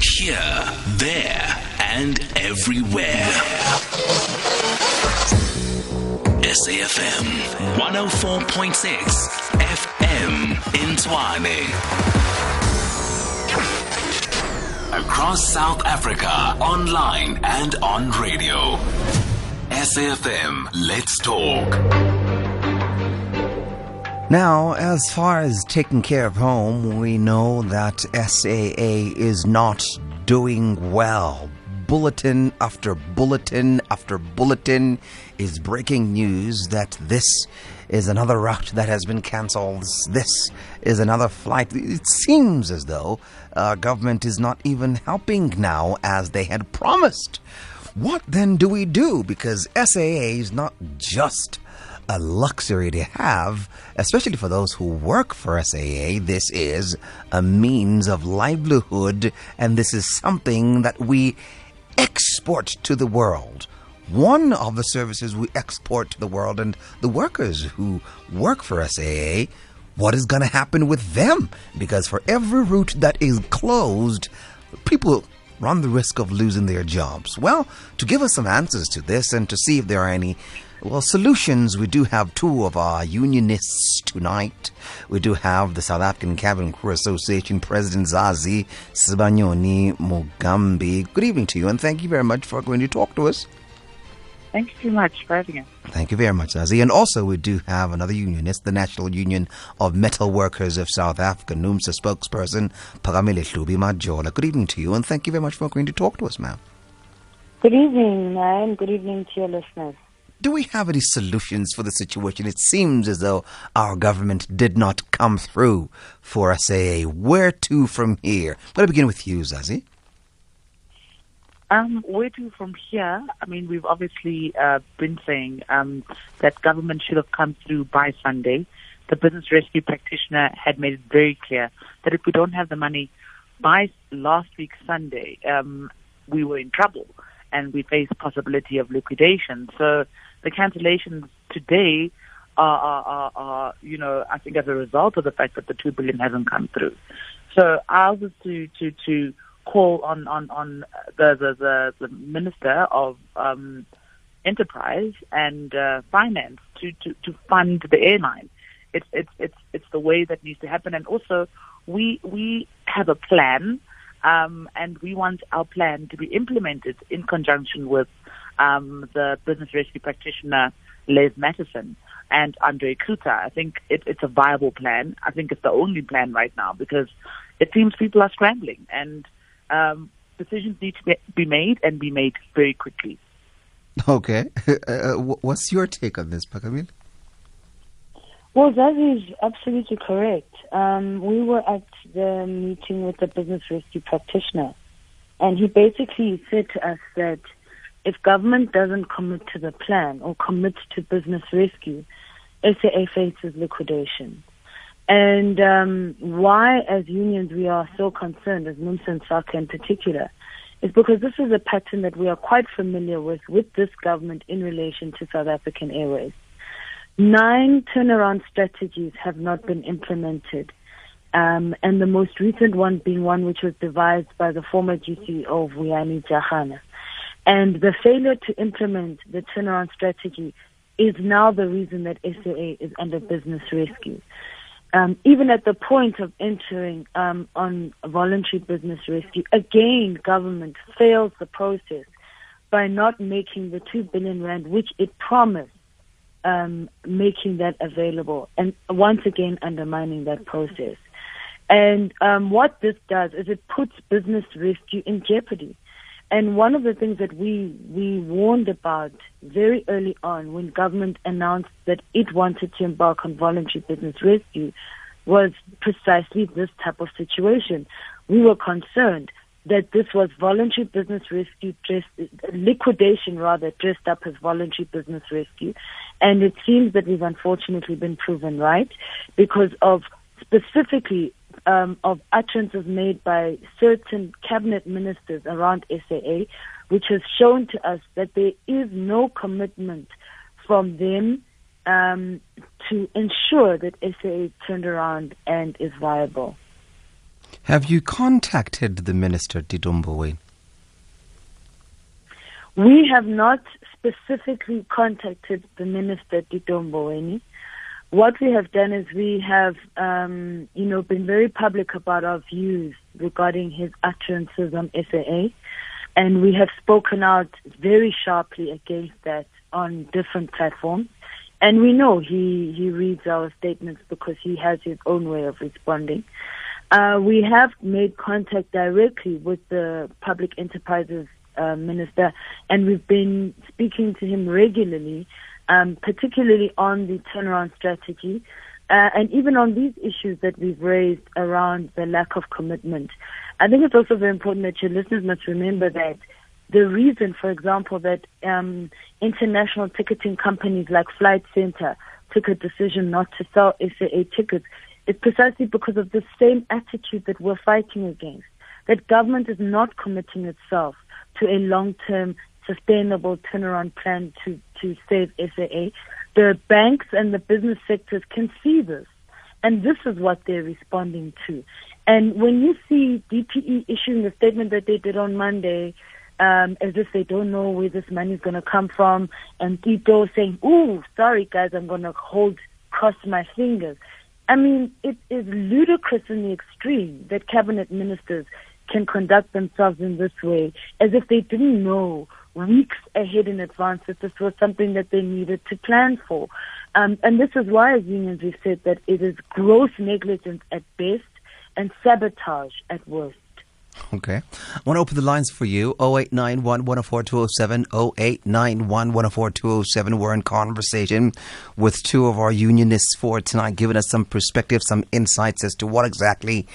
Here, there, and everywhere. SAFM 104.6 FM in Tshwane. Across South Africa, online and on radio. SAFM, let's talk. Now, as far as taking care of home, we know that SAA is not doing well. Bulletin after bulletin after bulletin is breaking news that this is another route that has been cancelled. This is another flight. It seems as though uh, government is not even helping now as they had promised. What then do we do? Because SAA is not just a luxury to have, especially for those who work for SAA. This is a means of livelihood, and this is something that we export to the world. One of the services we export to the world, and the workers who work for SAA, what is going to happen with them? Because for every route that is closed, people run the risk of losing their jobs. Well, to give us some answers to this and to see if there are any well, solutions. We do have two of our unionists tonight. We do have the South African Cabin Crew Association President Zazi Sibanyoni Mugambi. Good evening to you, and thank you very much for going to talk to us. Thank you so much for having us. Thank you very much, Zazi. And also, we do have another unionist, the National Union of Metal Workers of South Africa, NUMSA spokesperson, Phakamile Hlubi Majola. Good evening to you, and thank you very much for agreeing to talk to us, ma'am. Good evening, and good evening to your listeners. Do we have any solutions for the situation? It seems as though our government did not come through for SAA. Where to from here? To begin with you, Zazi. Um, where to from here? I mean, we've obviously uh, been saying um, that government should have come through by Sunday. The business rescue practitioner had made it very clear that if we don't have the money by last week Sunday, um, we were in trouble and we faced possibility of liquidation. So the cancellations today are, are, are, are, you know, I think as a result of the fact that the two billion hasn't come through. So ours is to to to call on on on the the the, the minister of um, enterprise and uh, finance to, to to fund the airline. It's it's it's it's the way that needs to happen, and also we we have a plan. Um, and we want our plan to be implemented in conjunction with um, the business rescue practitioner Les Matuson and Andre Kuta. I think it, it's a viable plan. I think it's the only plan right now because it seems people are scrambling and um, decisions need to be made and be made very quickly. Okay. Uh, what's your take on this, Pakamil? Well, that is absolutely correct. Um, we were at the meeting with the business rescue practitioner, and he basically said to us that if government doesn't commit to the plan or commit to business rescue, SAA faces liquidation. And um, why, as unions, we are so concerned, as NUMSA and SACA in particular, is because this is a pattern that we are quite familiar with with this government in relation to South African Airways. Nine turnaround strategies have not been implemented, um, and the most recent one being one which was devised by the former GCO of Vuyani Jarana. And the failure to implement the turnaround strategy is now the reason that SAA is under business rescue. Um, even at the point of entering um, on voluntary business rescue, again, government fails the process by not making the two billion rand, which it promised, um, making that available, and once again undermining that process. And um, what this does is it puts business rescue in jeopardy. And one of the things that we, we warned about very early on when government announced that it wanted to embark on voluntary business rescue was precisely this type of situation. We were concerned that this was voluntary business rescue dressed, liquidation rather dressed up as voluntary business rescue. And it seems that we've unfortunately been proven right because of specifically um, of utterances made by certain cabinet ministers around SAA, which has shown to us that there is no commitment from them um, to ensure that SAA turned around and is viable. Have you contacted the minister, Tito We have not specifically contacted the minister, Tito Mboweni. What we have done is we have, um, you know, been very public about our views regarding his utterances on SAA, and we have spoken out very sharply against that on different platforms. And we know he, he reads our statements because he has his own way of responding. Uh, we have made contact directly with the public enterprises uh, minister, and we've been speaking to him regularly um, particularly on the turnaround strategy, uh, and even on these issues that we've raised around the lack of commitment. I think it's also very important that your listeners must remember that the reason, for example, that um, international ticketing companies like Flight Centre took a decision not to sell SAA tickets is precisely because of the same attitude that we're fighting against. That government is not committing itself to a long-term sustainable turnaround plan to, to save SAA. The banks and the business sectors can see this. And this is what they're responding to. And when you see DPE issuing the statement that they did on Monday, um, as if they don't know where this money is going to come from, and Tito saying, "Ooh, sorry guys, I'm going to hold cross my fingers." I mean, it is ludicrous in the extreme that cabinet ministers can conduct themselves in this way, as if they didn't know weeks ahead in advance that this was something that they needed to plan for. Um, and this is why, as unions, we said that it is gross negligence at best and sabotage at worst. Okay. I want to open the lines for you 0891 104 207. 0891 104 207. We're in conversation with two of our unionists for tonight, giving us some perspective, some insights as to what exactly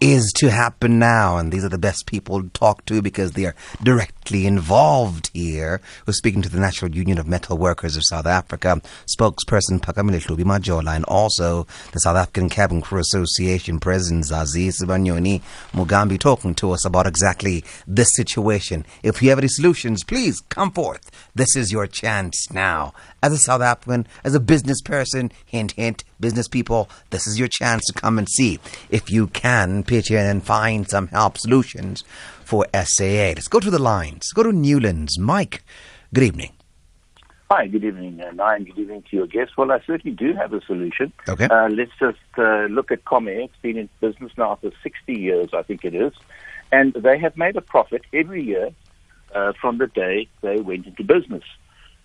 is to happen now. And these are the best people to talk to because they are directly involved here. We're speaking to the National Union of Metal Workers of South Africa, spokesperson Phakamile Hlubi Majola, and also the South African Cabin Crew Association President Zazi Sibanyoni Mugambi talking to us about exactly this situation. If you have any solutions, please come forth. This is your chance now. As a South African, as a business person, hint, hint, business people, this is your chance to come and see if you can pitch in and find some help solutions for SAA. Let's go to the lines. Go to Newlands. Mike, good evening. Hi, good evening, uh, Nine. Good evening to your guests. Well, I certainly do have a solution. Okay. Uh, let's just uh, look at Comair. It's been in business now for 60 years, I think it is. And they have made a profit every year uh, from the day they went into business.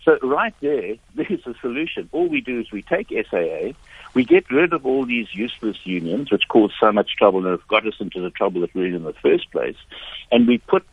So right there, there's a solution. All we do is we take SAA, we get rid of all these useless unions, which cause so much trouble and have got us into the trouble that we're in in the first place, and we put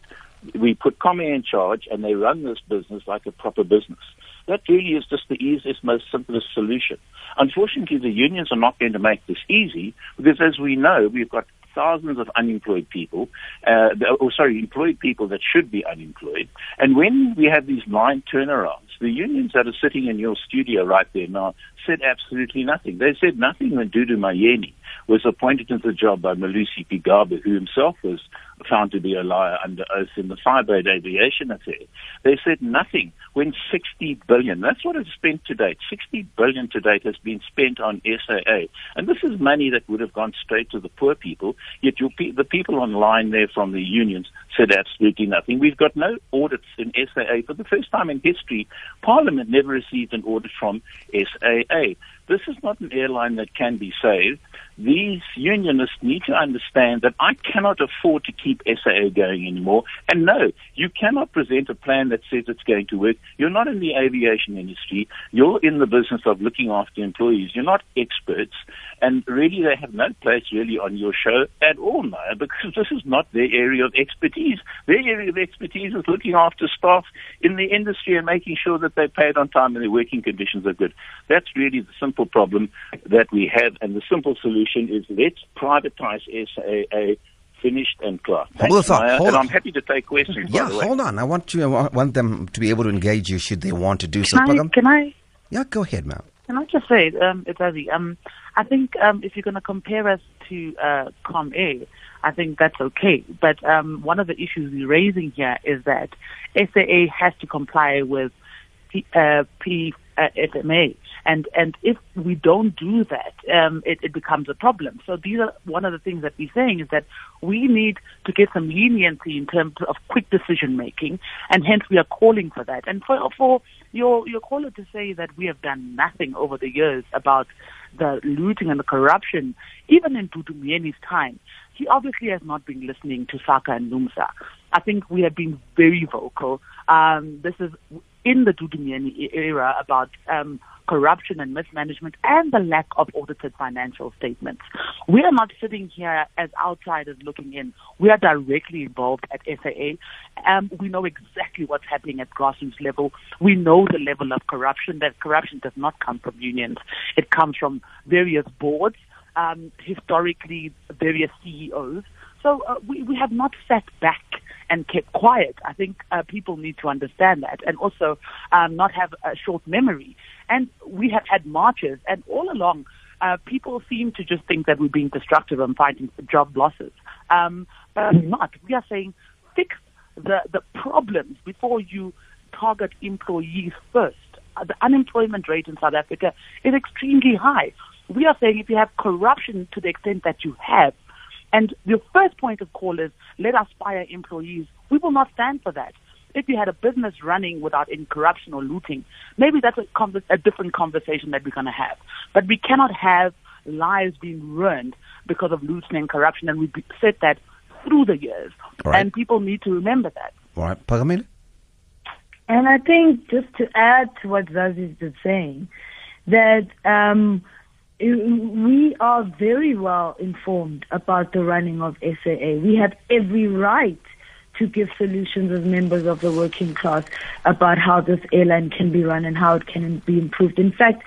we put Comair in charge, and they run this business like a proper business. That really is just the easiest, most simplest solution. Unfortunately, the unions are not going to make this easy because, as we know, we've got thousands of unemployed people, uh, or sorry, employed people that should be unemployed. And when we have these line turnarounds, the unions that are sitting in your studio right there now said absolutely nothing. They said nothing when Dudu Myeni was appointed into the job by Malusi Gigaba, who himself was found to be a liar under oath in the Fireblade aviation affair. They said nothing when 60 billion, that's what is spent to date, 60 billion to date has been spent on SAA. And this is money that would have gone straight to the poor people, yet the people online there from the unions said absolutely nothing. We've got no audits in SAA. For the first time in history, Parliament never received an audit from SAA. This is not an airline that can be saved. These unionists need to understand that I cannot afford to keep SAA going anymore. And no, you cannot present a plan that says it's going to work. You're not in the aviation industry. You're in the business of looking after employees. You're not experts. And really, they have no place really on your show at all, Maya, because this is not their area of expertise. Their area of expertise is looking after staff in the industry and making sure that they're paid on time and their working conditions are good. That's really the simple problem that we have. And the simple solution is let's privatize SAA finished and clear. Thanks, Well, thought- Maya, hold and on. I'm happy to take questions. Yeah, by the way. hold on. I want you. I want them to be able to engage you should they want to do so. Can I, can I Yeah, go ahead, ma'am. Can I just say, um, Itazi, um, I think um, if you're going to compare us to uh, Comair, I think that's okay. But um, one of the issues we're raising here is that SAA has to comply with P, uh, P, uh, FMA. And and if we don't do that, um, it, it becomes a problem. So these are one of the things that we're saying is that we need to get some leniency in terms of quick decision making, and hence we are calling for that. And for for your your caller to say that we have done nothing over the years about the looting and the corruption, even in Dudu Myeni's time, he obviously has not been listening to SACA and NUMSA. I think we have been very vocal. Um, this is in the Dudu Myeni era about um, corruption and mismanagement and the lack of audited financial statements. We are not sitting here as outsiders looking in. We are directly involved at SAA. Um, we know exactly what's happening at grassroots level. We know the level of corruption. That corruption does not come from unions. It comes from various boards, um, historically various CEOs. So uh, we, we have not sat back and kept quiet. I think uh, people need to understand that and also um, not have a short memory. And we have had marches, and all along, uh, people seem to just think that we're being destructive and fighting job losses. Um, but not. We are saying fix the, the problems before you target employees first. Uh, the unemployment rate in South Africa is extremely high. We are saying if you have corruption to the extent that you have, and the first point of call is let us fire employees. We will not stand for that. If you had a business running without any corruption or looting, maybe that's a, conver- a different conversation that we're going to have. But we cannot have lives being ruined because of looting and corruption, and we've said that through the years. Right. And people need to remember that. All right, Phakamile? And I think just to add to what Zazi's been saying, that um, we are very well informed about the running of SAA. We have every right to give solutions as members of the working class about how this airline can be run and how it can be improved. In fact,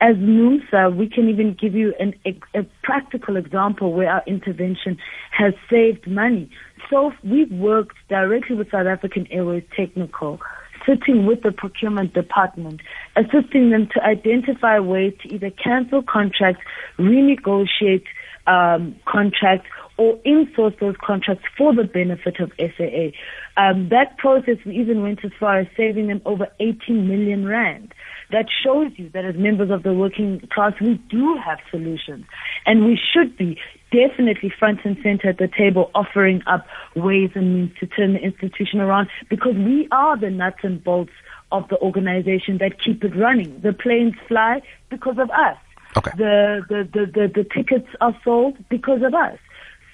as NUMSA, we can even give you an, a, a practical example where our intervention has saved money. So we've worked directly with South African Airways Technical sitting with the procurement department, assisting them to identify ways to either cancel contracts, renegotiate um, contracts, or insource those contracts for the benefit of SAA. Um, that process, we even went as far as saving them over 18 million rand. That shows you that as members of the working class, we do have solutions. And we should be definitely front and center at the table offering up ways and means to turn the institution around because we are the nuts and bolts of the organization that keep it running. The planes fly because of us. Okay. The, the, the, the, the tickets are sold because of us.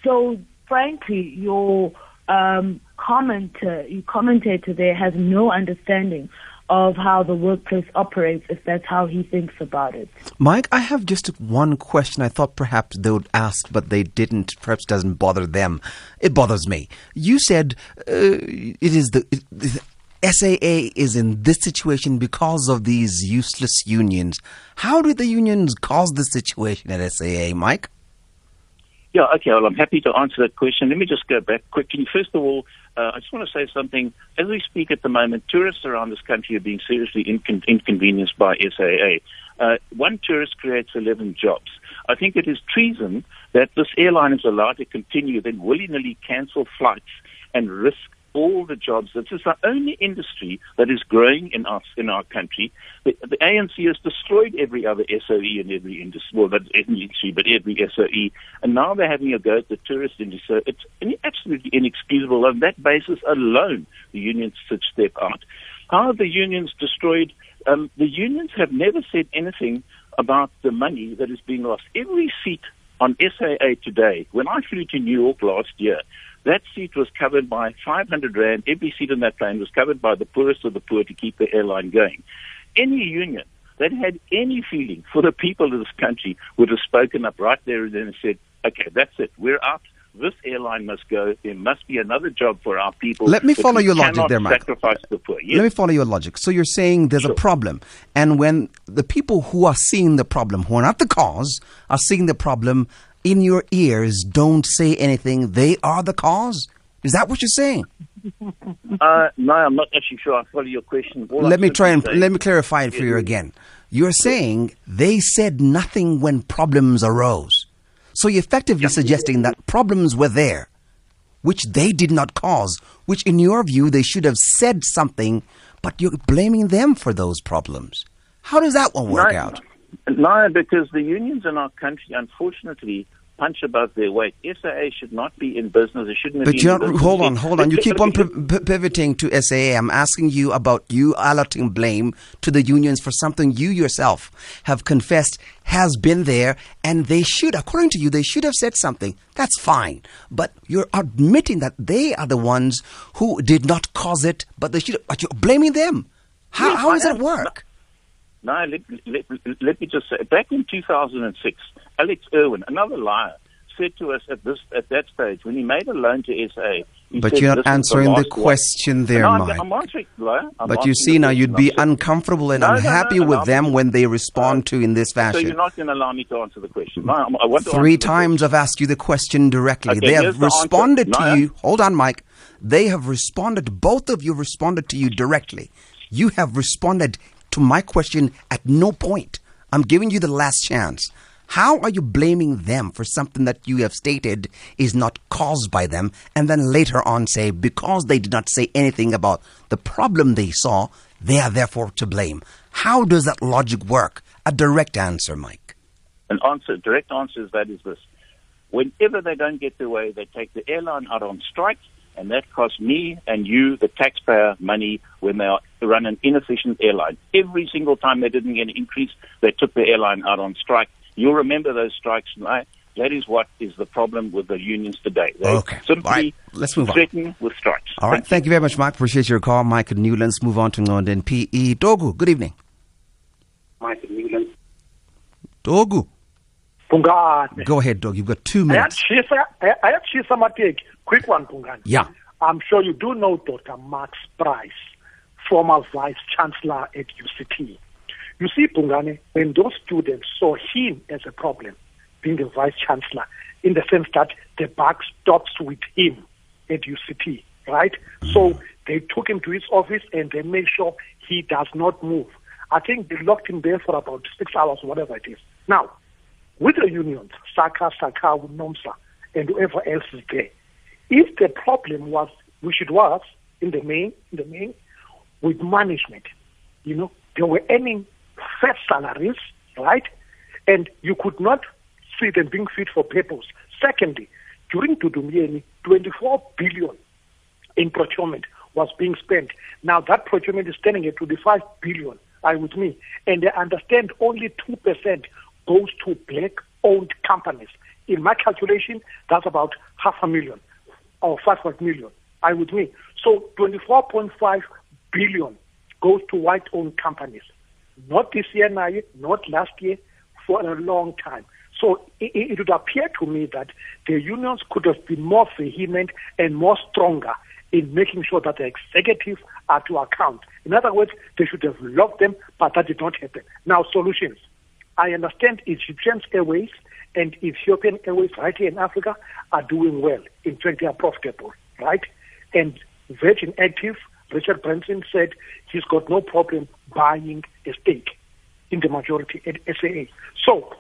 So frankly, your um, commenter, your commentator there has no understanding of how the workplace operates if that's how he thinks about it. Mike, I have just one question. I thought perhaps they would ask, but they didn't. Perhaps doesn't bother them. It bothers me. You said uh, it is the, it, the SAA is in this situation because of these useless unions. How did the unions cause the situation at SAA, Mike? Yeah, okay. Well, I'm happy to answer that question. Let me just go back quickly. First of all, uh, I just want to say something. As we speak at the moment, tourists around this country are being seriously incon- inconvenienced by SAA. Uh, one tourist creates 11 jobs. I think it is treason that this airline is allowed to continue, then willy nilly cancel flights and risk all the jobs. This is the only industry that is growing in our in our country. The, the ANC has destroyed every other SOE in every industry, well, not industry, but every SOE, and now they're having a go at the tourist industry. So it's absolutely inexcusable. On that basis alone, the unions should step out. How have the unions destroyed? Um, the unions have never said anything about the money that is being lost. Every seat on SAA today, when I flew to New York last year, that seat was covered by 500 Rand. Every seat on that plane was covered by the poorest of the poor to keep the airline going. Any union that had any feeling for the people of this country would have spoken up right there and then and said, okay, that's it. We're out. This airline must go. There must be another job for our people. Let me follow your logic there, Mike. The. Yes. Let me follow your logic. So you're saying there's a problem, and when the people who are seeing the problem, who are not the cause, are seeing the problem in your ears, don't say anything. They are the cause. Is that what you're saying? Uh, no, I'm not actually sure I follow your question. All let I'm me try and saying- let me clarify it for you again. You're saying they said nothing when problems arose. So you're effectively suggesting that problems were there, which they did not cause, which in your view they should have said something, but you're blaming them for those problems. How does that one work no, out? No, because the unions in our country, unfortunately, punch above their weight. SAA should not be in business. It shouldn't But be you're hold on, hold on. You keep on pi- pi- pivoting to SAA. I'm asking you about you allotting blame to the unions for something you yourself have confessed has been there, and they should, according to you, they should have said something. That's fine, but you're admitting that they are the ones who did not cause it, but they should. But you're blaming them. How, Yes, how does that work? No, let, let, let me just say, back in 2006, Alex Irwin, another liar, said to us at this at that stage when he made a loan to SA. But you're not the answering the one." question there, no, I'm, Mike. I'm answering, liar. I'm But you see now, you'd be uncomfortable and No, no, no, unhappy no, with I'm- them when they respond to in this fashion. So you're not going to allow me to answer the question. No, I'm- want to Three the times I've asked you the question directly. Okay, they have the responded to No, you. Hold on, Mike. They have responded. Both of you responded to you directly. You have responded to my question at no point. I'm giving you the last chance. How are you blaming them for something that you have stated is not caused by them, and then later on say because they did not say anything about the problem they saw, they are therefore to blame? How does that logic work? A direct answer, Mike. An answer, direct answer is that is this. Whenever they don't get their way, they take the airline out on strike, and that costs me and you, the taxpayer, money when they are, run an inefficient airline. Every single time they didn't get an increase, they took the airline out on strike. You'll remember those strikes. Right? That is what is the problem with the unions today. They Okay. simply All right. Let's move on. with strikes. All right. Thank you very much, Mike. Appreciate your call. Mike and move on to London PE. Dogu, good evening. Michael Newlands. Dogu. Pungane. Go ahead, Dogu. You've got two minutes. Ayatshisa ayatshisa mateki. Quick one, Pungane. Yeah. I'm sure you do know Dr. Max Price, former Vice Chancellor at UCT. You see, Pungane, when those students saw him as a problem, being the Vice Chancellor, in the sense that the buck stops with him at UCT, right? So mm. they took him to his office and they made sure he does not move. I think they locked him there for about six hours, whatever it is. Now, with the unions, SACA, SACA, NUMSA, and whoever else is there, if the problem was, which it was in the main, in the main, with management, you know, they were earning fair salaries, right? And you could not see them being fit for purpose. Secondly, during Dudu Myeni, 24 billion in procurement was being spent. Now that procurement is standing at 25 billion, you with me? And I understand only 2% goes to black-owned companies. In my calculation, that's about half a million or 500 million. Are with me? So 24.5 billion goes to white-owned companies. Not this year, not last year, for a long time. So it, it would appear to me that the unions could have been more vehement and more stronger in making sure that the executive are to account. In other words, they should have locked them, but that did not happen. Now, solutions. I understand Egyptian Airways and Ethiopian Airways right here in Africa are doing well. In fact, they are profitable, right? And Virgin Active, Richard Branson said he's got no problem buying a stake in the majority at SAA. So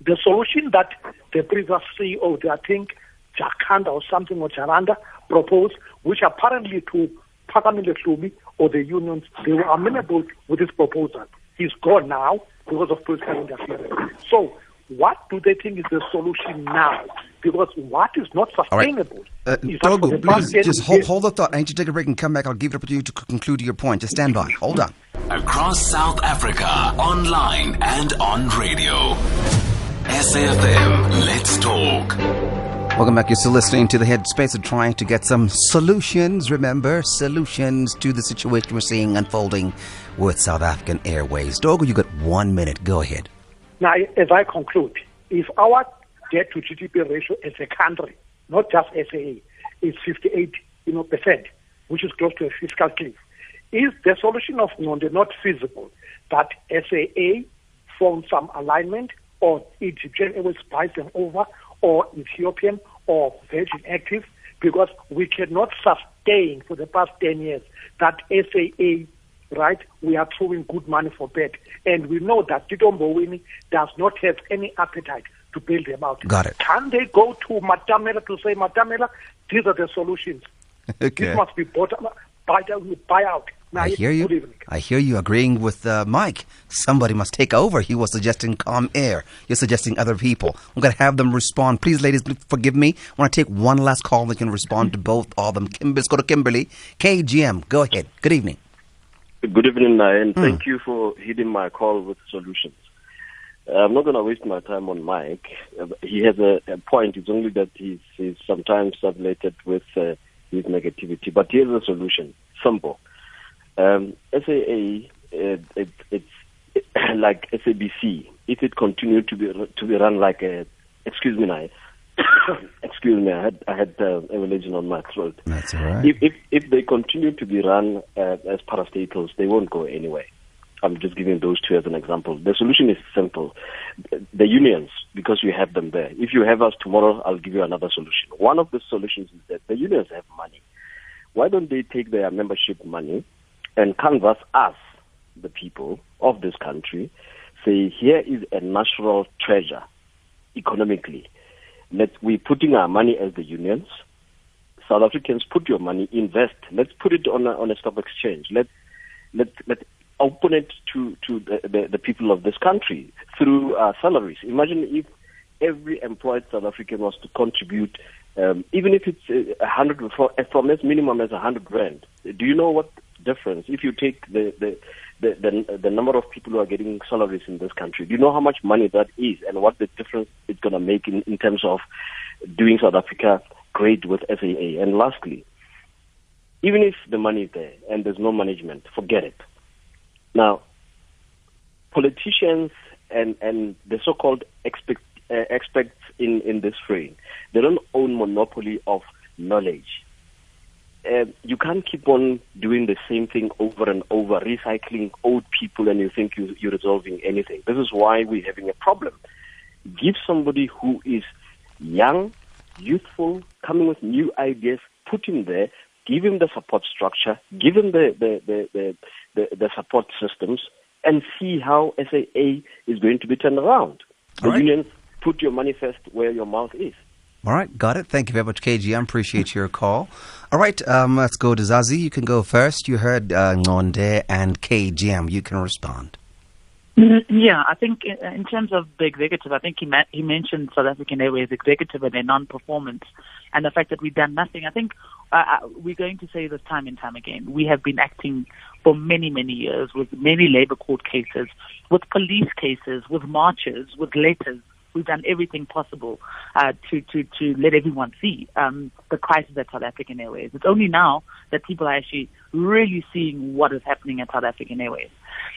the solution that the previous CEO, I think Jakanda or something or Jaranda proposed, which apparently to Phakamile or the unions, they were amenable with this proposal. He's gone now because of political interference. So what do they think is the solution now? Because what is not All right. sustainable Uh, is that for Dogu, the please just hold, hold the thought. I need to take a break and come back. I'll give it up to you to conclude your point. Just stand by. Hold on. Across South Africa, online and on radio. SAFM, let's talk. Welcome back. You're still listening to the Headspace of trying to get some solutions. Remember, solutions to the situation we're seeing unfolding with South African Airways. Dogu, you got one minute. Go ahead. Now, as I conclude, if our debt to GDP ratio as a country, not just SAA, is 58 you know, percent, which is close to a fiscal cliff, is the solution of Nonde not feasible that SAA form some alignment or Egyptian Airways buys them over or Ethiopian or Virgin Active because we cannot sustain for the past 10 years that SAA right? We are throwing good money for bad. And we know that Tito Mboweni does not have any appetite to bail them out. Got it. Can they go to Matamela to say, Matamela, these are the solutions. Okay. This must be bought, buy, buy out. I hear you. I hear you agreeing with uh, Mike. Somebody must take over. He was suggesting Comair. You're suggesting other people. I'm going to have them respond. Please, ladies, forgive me. I want to take one last call. We can respond to both of them. Kim, let's go to Kimberly. KGM, go ahead. Good evening. Good evening, and thank you for heeding my call with solutions. I'm not going to waste my time on Mike. He has a, a point. It's only that he's, he's sometimes sublated with uh, his negativity. But here's the solution. Simple. Um, SAA, uh, it, it's like SABC. If it continued to be to be run like a, excuse me, Naya, excuse me, I had I had uh, a religion on my throat. That's all right. If, if if they continue to be run uh, as parastatals, they won't go anywhere. I'm just giving those two as an example. The solution is simple. The unions, because you have them there. If you have us tomorrow, I'll give you another solution. One of the solutions is that the unions have money. Why don't they take their membership money and canvass us, the people of this country, say here is a natural treasure economically. Let we're putting our money as the unions. South Africans put your money, invest. Let's put it on a, on a stock exchange. Let let let open it to to the, the, the people of this country through uh, salaries. Imagine if every employed South African was to contribute, um, even if it's a hundred from as minimum as a hundred grand. Do you know what difference if you take the the the, the the number of people who are getting salaries in this country. Do you know how much money that is and what the difference it's going to make in, in terms of doing South Africa great with SAA? And lastly, even if the money is there and there's no management, forget it. Now, politicians and, and the so-called expect, uh, experts in, in this frame, they don't own monopoly of knowledge. Uh, you can't keep on doing the same thing over and over, recycling old people, and you think you, you're resolving anything. This is why we're having a problem. Give somebody who is young, youthful, coming with new ideas, put him there, give him the support structure, give him the, the, the, the, the, the support systems, and see how SAA is going to be turned around. The All right. unions put your money first where your mouth is. All right, got it. Thank you very much, KGM. Appreciate your call. All right, um, let's go to Zazi. You can go first. You heard uh, Ngonde and KGM. You can respond. Mm, Yeah, I think in, terms of the executive, I think he he mentioned South African Airways executive and their non-performance, and the fact that we've done nothing. I think uh, uh, we're going to say this time and time again. We have been acting for many, many years with many labor court cases, with police cases, with marches, with letters. We've done everything possible uh, to, to, to let everyone see um, the crisis at South African Airways. It's only now that people are actually really seeing what is happening at South African Airways.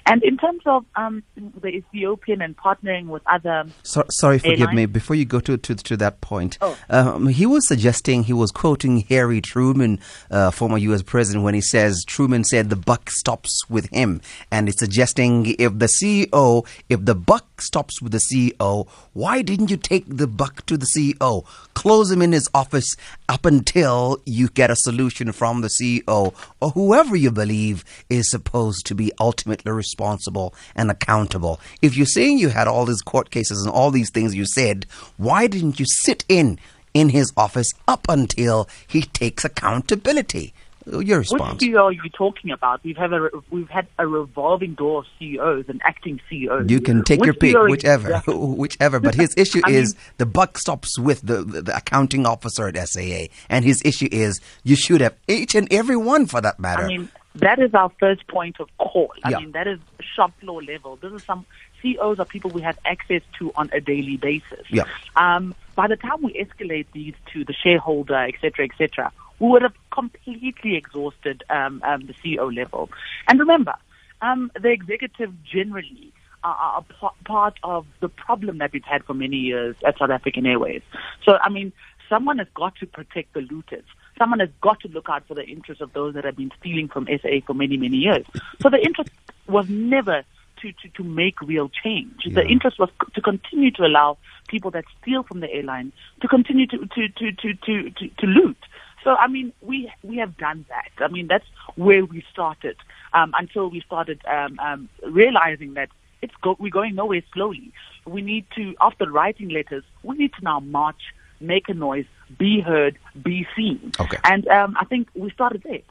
And in terms of um, the Ethiopian and partnering with other So, sorry, forgive Airline? me. Before you go to, to, to that point, Oh. um, he was suggesting, he was quoting Harry Truman, uh, former U.S. president, when he says Truman said the buck stops with him. And it's suggesting if the CEO, if the buck stops with the CEO, why didn't you take the buck to the CEO? Close him in his office up until you get a solution from the CEO or whoever you believe is supposed to be ultimately responsible and accountable. If you're saying you had all these court cases and all these things you said, why didn't you sit in in his office up until he takes accountability? Your response. Which CEO are you talking about? We've had a we've had a revolving door of CEOs and acting CEOs. You can take Which your pick, CEO whichever, exactly? whichever. But his issue I is mean- the buck stops with the, the the accounting officer at SAA, and his issue is you should have each and every one for that matter. I mean, that is our first point of call. I Yeah. mean, that is shop floor level. This is some CEOs are people we have access to on a daily basis. Yeah. Um, by the time we escalate these to the shareholder, et cetera, et cetera, we would have completely exhausted um, um, the CEO level. And remember, um, the executive generally are, are a part of the problem that we've had for many years at South African Airways. So, I mean, someone has got to protect the looters. Someone has got to look out for the interests of those that have been stealing from SA for many, many years. So the interest was never to, to, to make real change. The interest was to continue to allow people that steal from the airline to continue to, to, to, to, to, to, to loot. So, I mean, we, we have done that. I mean, that's where we started um, until we started um, um, realizing that it's go- we're going nowhere slowly. We need to, after writing letters, we need to now march, make a noise, be heard, be seen. Okay. And um, I think we started there.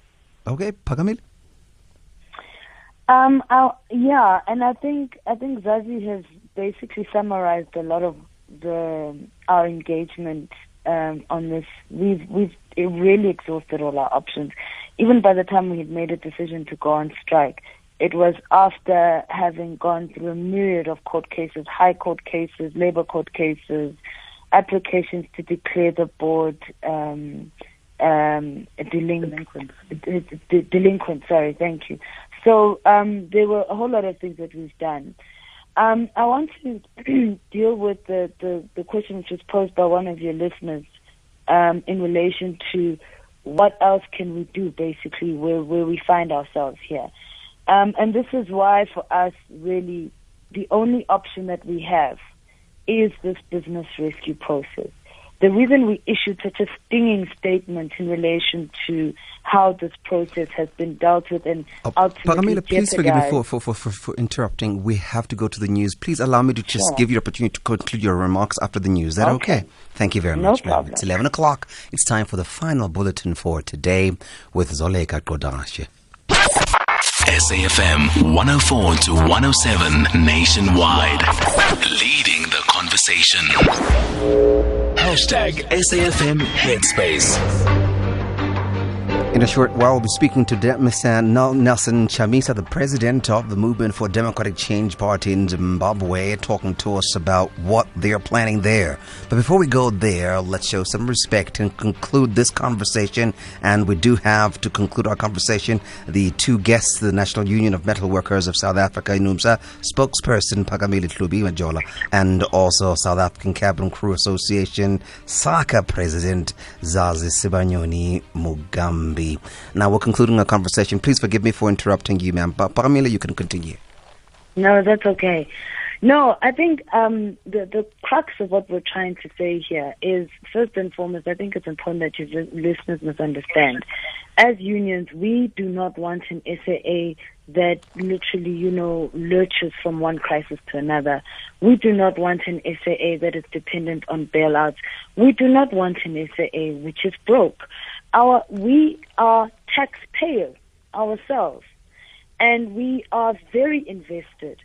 okay, Pagamil. Um, uh, yeah, and I think I think Zazi has basically summarized a lot of the our engagement um, on this. We've we've really exhausted all our options. Even by the time we had made a decision to go on strike, it was after having gone through a myriad of court cases, high court cases, labor court cases, applications to declare the board um, um, delinquent. Delinquent. Sorry, thank you. So um, there were a whole lot of things that we've done. Um, I want to deal with the, the, the, question which was posed by one of your listeners um, in relation to what else can we do, basically, where, where we find ourselves here. Um, and this is why, for us, really, the only option that we have is this business rescue process. The reason we issued such a stinging statement in relation to how this process has been dealt with and oh, ultimately Pagamila, please forgive me for, for, for, for, for interrupting. We have to go to the news. Please allow me to just sure. give you the opportunity to conclude your remarks after the news. Is that okay? okay? Thank you very no much, ma'am. It's 11 o'clock. It's time for the final bulletin for today with Zoleka Kodashe. SAFM 104 to 107 nationwide. Leading the conversation. Hashtag SAFM Headspace. In a short while, we'll be speaking to Mr. Uh, Nelson Chamisa, the president of the Movement for Democratic Change Party in Zimbabwe, talking to us about what they're planning there. But before we go there, let's show some respect and conclude this conversation. And we do have to conclude our conversation the two guests, the National Union of Metal Workers of South Africa, NUMSA, spokesperson Pagamili Hlubi Majola, and also South African Cabin Crew Association, SACA President Zazi Sibanyoni Mugambi. Now we're concluding our conversation. Please forgive me for interrupting you, ma'am. But Pamela, you can continue. No, that's okay. No, I think um, the the crux of what we're trying to say here is first and foremost. I think it's important that your listeners must understand. As unions, we do not want an SAA that literally, you know, lurches from one crisis to another. We do not want an SAA that is dependent on bailouts. We do not want an SAA which is broke our we are taxpayers ourselves, and we are very invested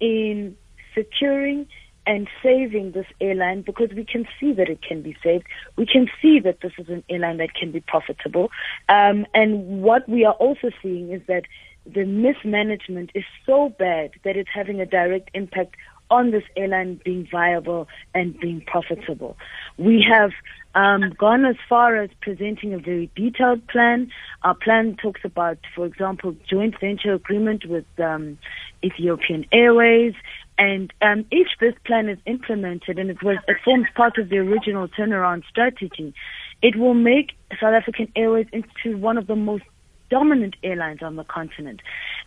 in securing and saving this airline because we can see that it can be saved. We can see that this is an airline that can be profitable. Um, and what we are also seeing is that the mismanagement is so bad that it's having a direct impact on this airline being viable and being profitable. We have um, gone as far as presenting a very detailed plan. Our plan talks about, for example, joint venture agreement with um, Ethiopian Airways. And um, if this plan is implemented and it, was, it forms part of the original turnaround strategy, it will make South African Airways into one of the most dominant airlines on the continent.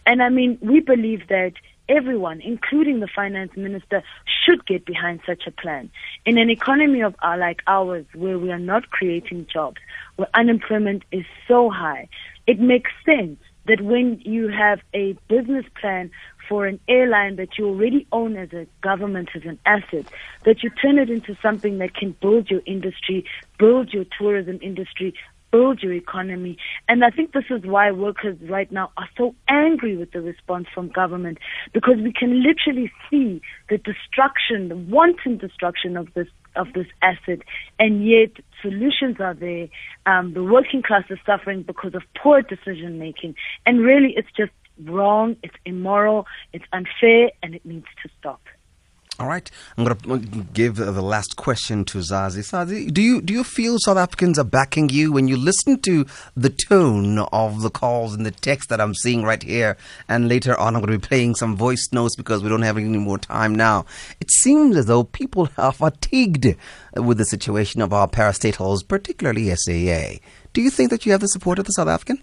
And I mean, we believe that everyone, including the finance minister, should get behind such a plan. In an economy of our, like ours, where we are not creating jobs, where unemployment is so high, it makes sense that when you have a business plan for an airline that you already own as a government as an asset, that you turn it into something that can build your industry, build your tourism industry, build your economy. And I think this is why workers right now are so angry with the response from government because we can literally see the destruction, the wanton destruction of this of this asset, and yet solutions are there. Um, the working class is suffering because of poor decision making, and really, it's just wrong. It's immoral. It's unfair, and it needs to stop. All right, I'm going to give the last question to Zazi. Zazi, do you do you feel South Africans are backing you when you listen to the tone of the calls and the text that I'm seeing right here? And later on, I'm going to be playing some voice notes because we don't have any more time now. It seems as though people are fatigued with the situation of our parastatals, particularly SAA. Do you think that you have the support of the South African?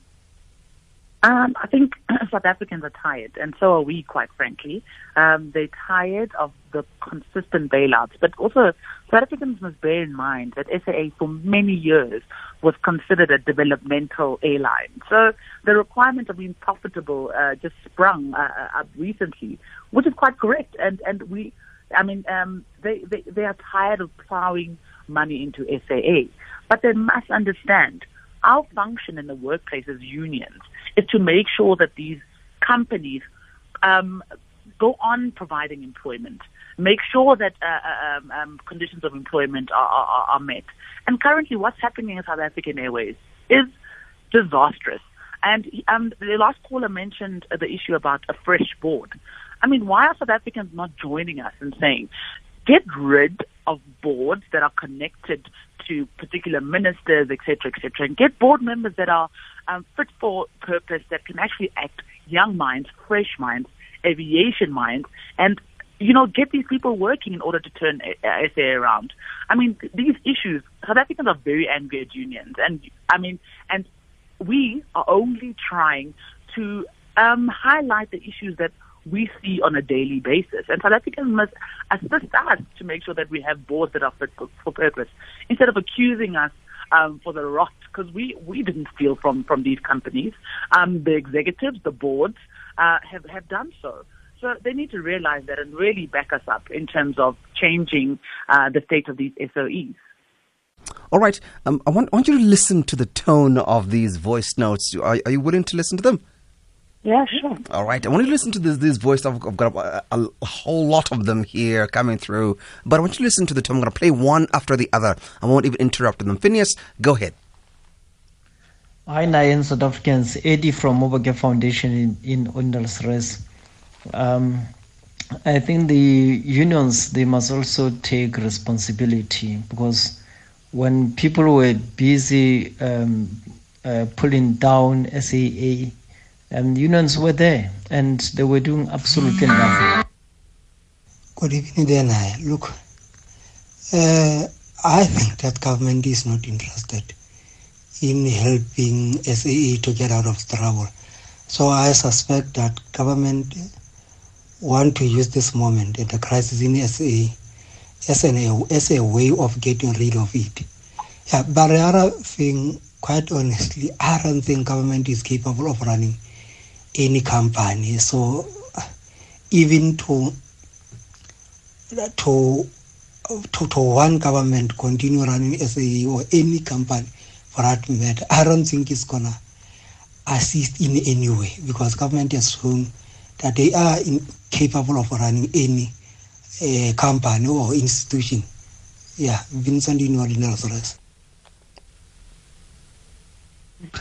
Um, I think South Africans are tired, and so are we, quite frankly. Um, they're tired of the consistent bailouts, but also South Africans must bear in mind that SAA for many years was considered a developmental airline. So the requirement of being profitable uh, just sprung uh, uh, up recently, which is quite correct. And and we, I mean, um, they, they they are tired of plowing money into SAA, but they must understand our function in the workplace as unions is to make sure that these companies um, go on providing employment. Make sure that uh, uh, um, um, conditions of employment are, are, are met. And currently, what's happening in South African Airways is disastrous. And um, the last caller mentioned the issue about a fresh board. I mean, why are South Africans not joining us and saying, get rid of boards that are connected to particular ministers, etc., etc., and get board members that are um, fit for purpose, that can actually act young minds, fresh minds, aviation minds, and you know, get these people working in order to turn SA around. I mean, these issues, South Africans are very angry at unions, and I mean, and we are only trying to um, highlight the issues that we see on a daily basis. And South Africans must assist us to make sure that we have boards that are fit for, purpose instead of accusing us um, for the rot because we, we didn't steal from, from these companies. Um, the executives, the boards uh, have, have done so. So they need to realize that and really back us up in terms of changing uh, the state of these SOEs. All right. Um, I, want, I want you to listen to the tone of these voice notes. Are, are you willing to listen to them? Yeah, sure. All right. I want you to listen to this, this voice. I've, I've got a, a, a, whole lot of them here coming through. But I want you to listen to the two. I'm going to play one after the other. I won't even interrupt them. Phineas, go ahead. Hi, Nine South Africans. Eddie from Mobile Foundation in, in Undelsres. Um, I think the unions, they must also take responsibility because when people were busy um, uh, pulling down SAA, um, unions were there and they were doing absolutely nothing. Good evening, there, Look, uh, I think that government is not interested in helping SAA to get out of trouble. So I suspect that government want to use this moment and the crisis in SAA as, an, as a way of getting rid of it. Yeah, but the other thing, quite honestly, I don't think government is capable of running any company. So even to to to, to one government continue running SAA or any company for that matter, I don't think it's gonna assist in any way because government has shown that they are incapable of running any uh, company or institution. Yeah, Vincent Inordinal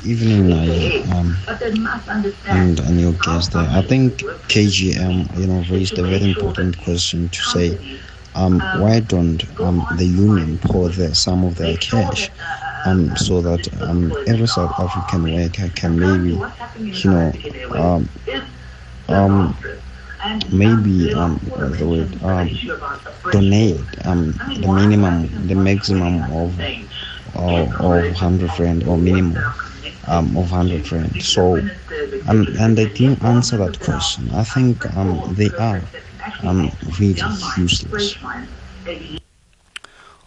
evening, um, and, and your guest there. I think KGM, you know, raised a very important question to say, um, why don't um, the union pour the, some of their cash um, so that um, every South African worker can maybe, you know, um, um, maybe um, the word um, donate um, the minimum, the maximum of of, of hundred rand or minimum um, of 100 rand. So, um, and they didn't answer that question. I think um, they are um, really useless.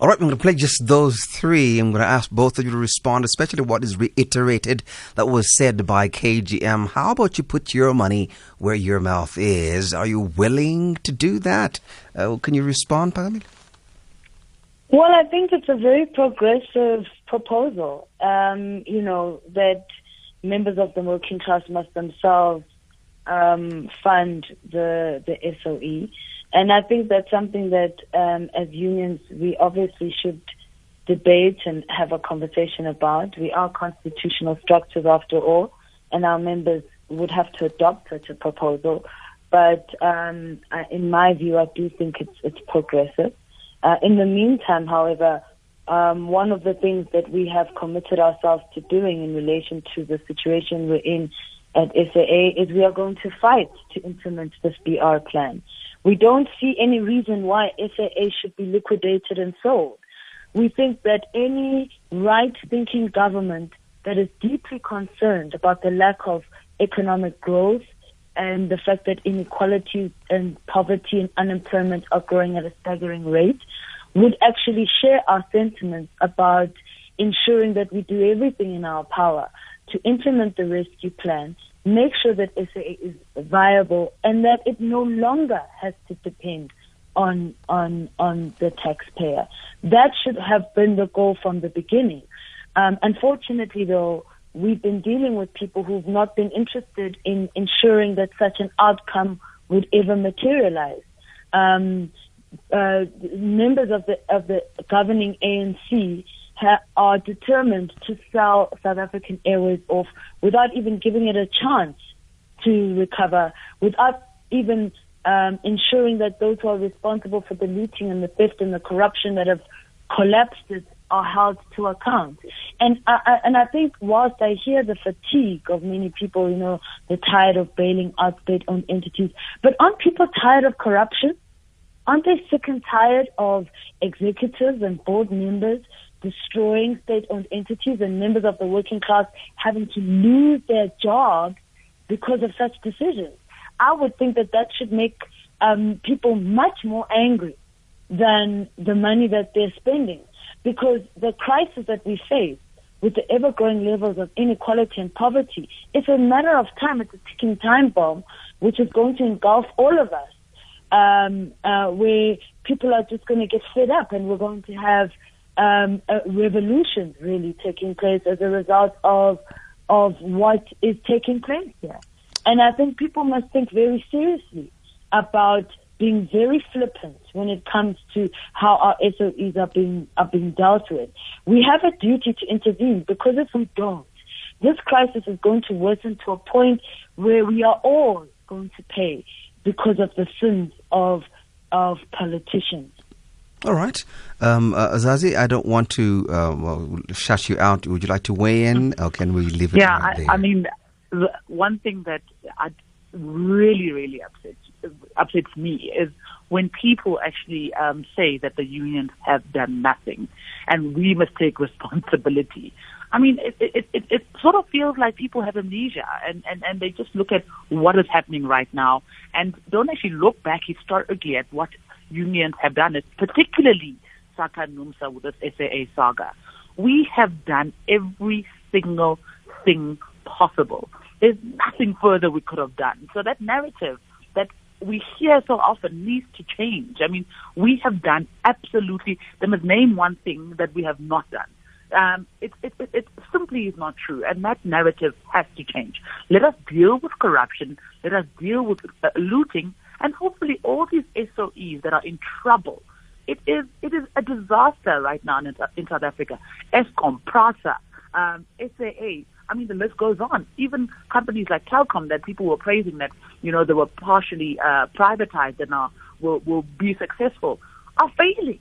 All right, I'm going to play just those three. I'm going to ask both of you to respond, especially what is reiterated that was said by KGM. How about you put your money where your mouth is? Are you willing to do that? Uh, can you respond, Phakamile? Well, I think it's a very progressive proposal. Um, you know, that members of the working class must themselves um, fund the the SOE, and I think that's something that um, as unions we obviously should debate and have a conversation about. We are constitutional structures after all, and our members would have to adopt such a proposal. But um, in my view, I do think it's it's progressive. Uh, in the meantime, however, um, one of the things that we have committed ourselves to doing in relation to the situation we're in at SAA is we are going to fight to implement this BR plan. We don't see any reason why SAA should be liquidated and sold. We think that any right-thinking government that is deeply concerned about the lack of economic growth and the fact that inequality and poverty and unemployment are growing at a staggering rate would actually share our sentiments about ensuring that we do everything in our power to implement the rescue plan, make sure that SAA is viable and that it no longer has to depend on on on the taxpayer. That should have been the goal from the beginning. Um, unfortunately, though, we've been dealing with people who've not been interested in ensuring that such an outcome would ever materialize. Um, uh, members of the of the governing ANC ha- are determined to sell South African Airways off without even giving it a chance to recover, without even um, ensuring that those who are responsible for the looting and the theft and the corruption that have collapsed it are held to account. And I, and I think whilst I hear the fatigue of many people, you know, they're tired of bailing out state-owned entities, but aren't people tired of corruption? Aren't they sick and tired of executives and board members destroying state-owned entities and members of the working class having to lose their jobs because of such decisions? I would think that that should make um, people much more angry than the money that they're spending because the crisis that we face with the ever-growing levels of inequality and poverty, it's a matter of time. It's a ticking time bomb, which is going to engulf all of us, um, uh, where people are just going to get fed up, and we're going to have um, a revolution really taking place as a result of of what is taking place here. And I think people must think very seriously about being very flippant when it comes to how our SOEs are being are being dealt with. We have a duty to intervene because if we don't, this crisis is going to worsen to a point where we are all going to pay because of the sins of of politicians. All right. Um, uh, Zazi, I don't want to uh, well, shut you out. Would you like to weigh in, or can we leave it yeah, right I, there? I mean, the one thing that I really, really upsets upsets me is when people actually um, say that the unions have done nothing and we must take responsibility. I mean, it, it, it, it sort of feels like people have amnesia and, and, and they just look at what is happening right now and don't actually look back historically at what unions have done, particularly SACA Numsa with this SAA saga. We have done every single thing possible. There's nothing further we could have done. So that narrative we hear so often needs to change. I mean, we have done absolutely, they must name one thing that we have not done. Um, it, it, it, it simply is not true, and that narrative has to change. Let us deal with corruption, let us deal with uh, looting, and hopefully all these SOEs that are in trouble. It is it is a disaster right now in, in South Africa. Eskom, PRASA, um, SAA, I mean, the list goes on. Even companies like Telkom that people were praising that, you know, they were partially uh, privatized and are, will, will be successful are failing.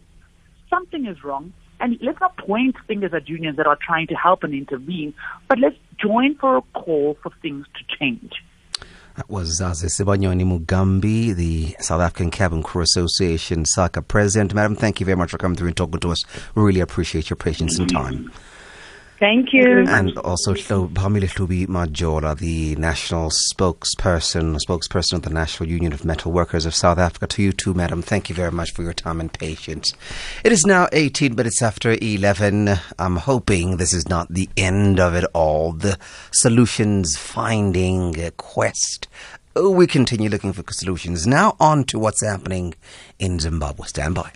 Something is wrong. And let's not point fingers at unions that are trying to help and intervene, but let's join for a call for things to change. That was Zazi Sibanyoni Mugambi, the South African Cabin Crew Association SACA president. Madam, thank you very much for coming through and talking to us. We really appreciate your patience and time. Thank you. And also Phakamile Hlubi Majola, the national spokesperson, spokesperson of the National Union of Metal Workers of South Africa. To you too, madam. Thank you very much for your time and patience. It is now 18 minutes after 11. I'm hoping this is not the end of it all. The solutions finding quest. Oh, we continue looking for solutions. Now on to what's happening in Zimbabwe. Stand by.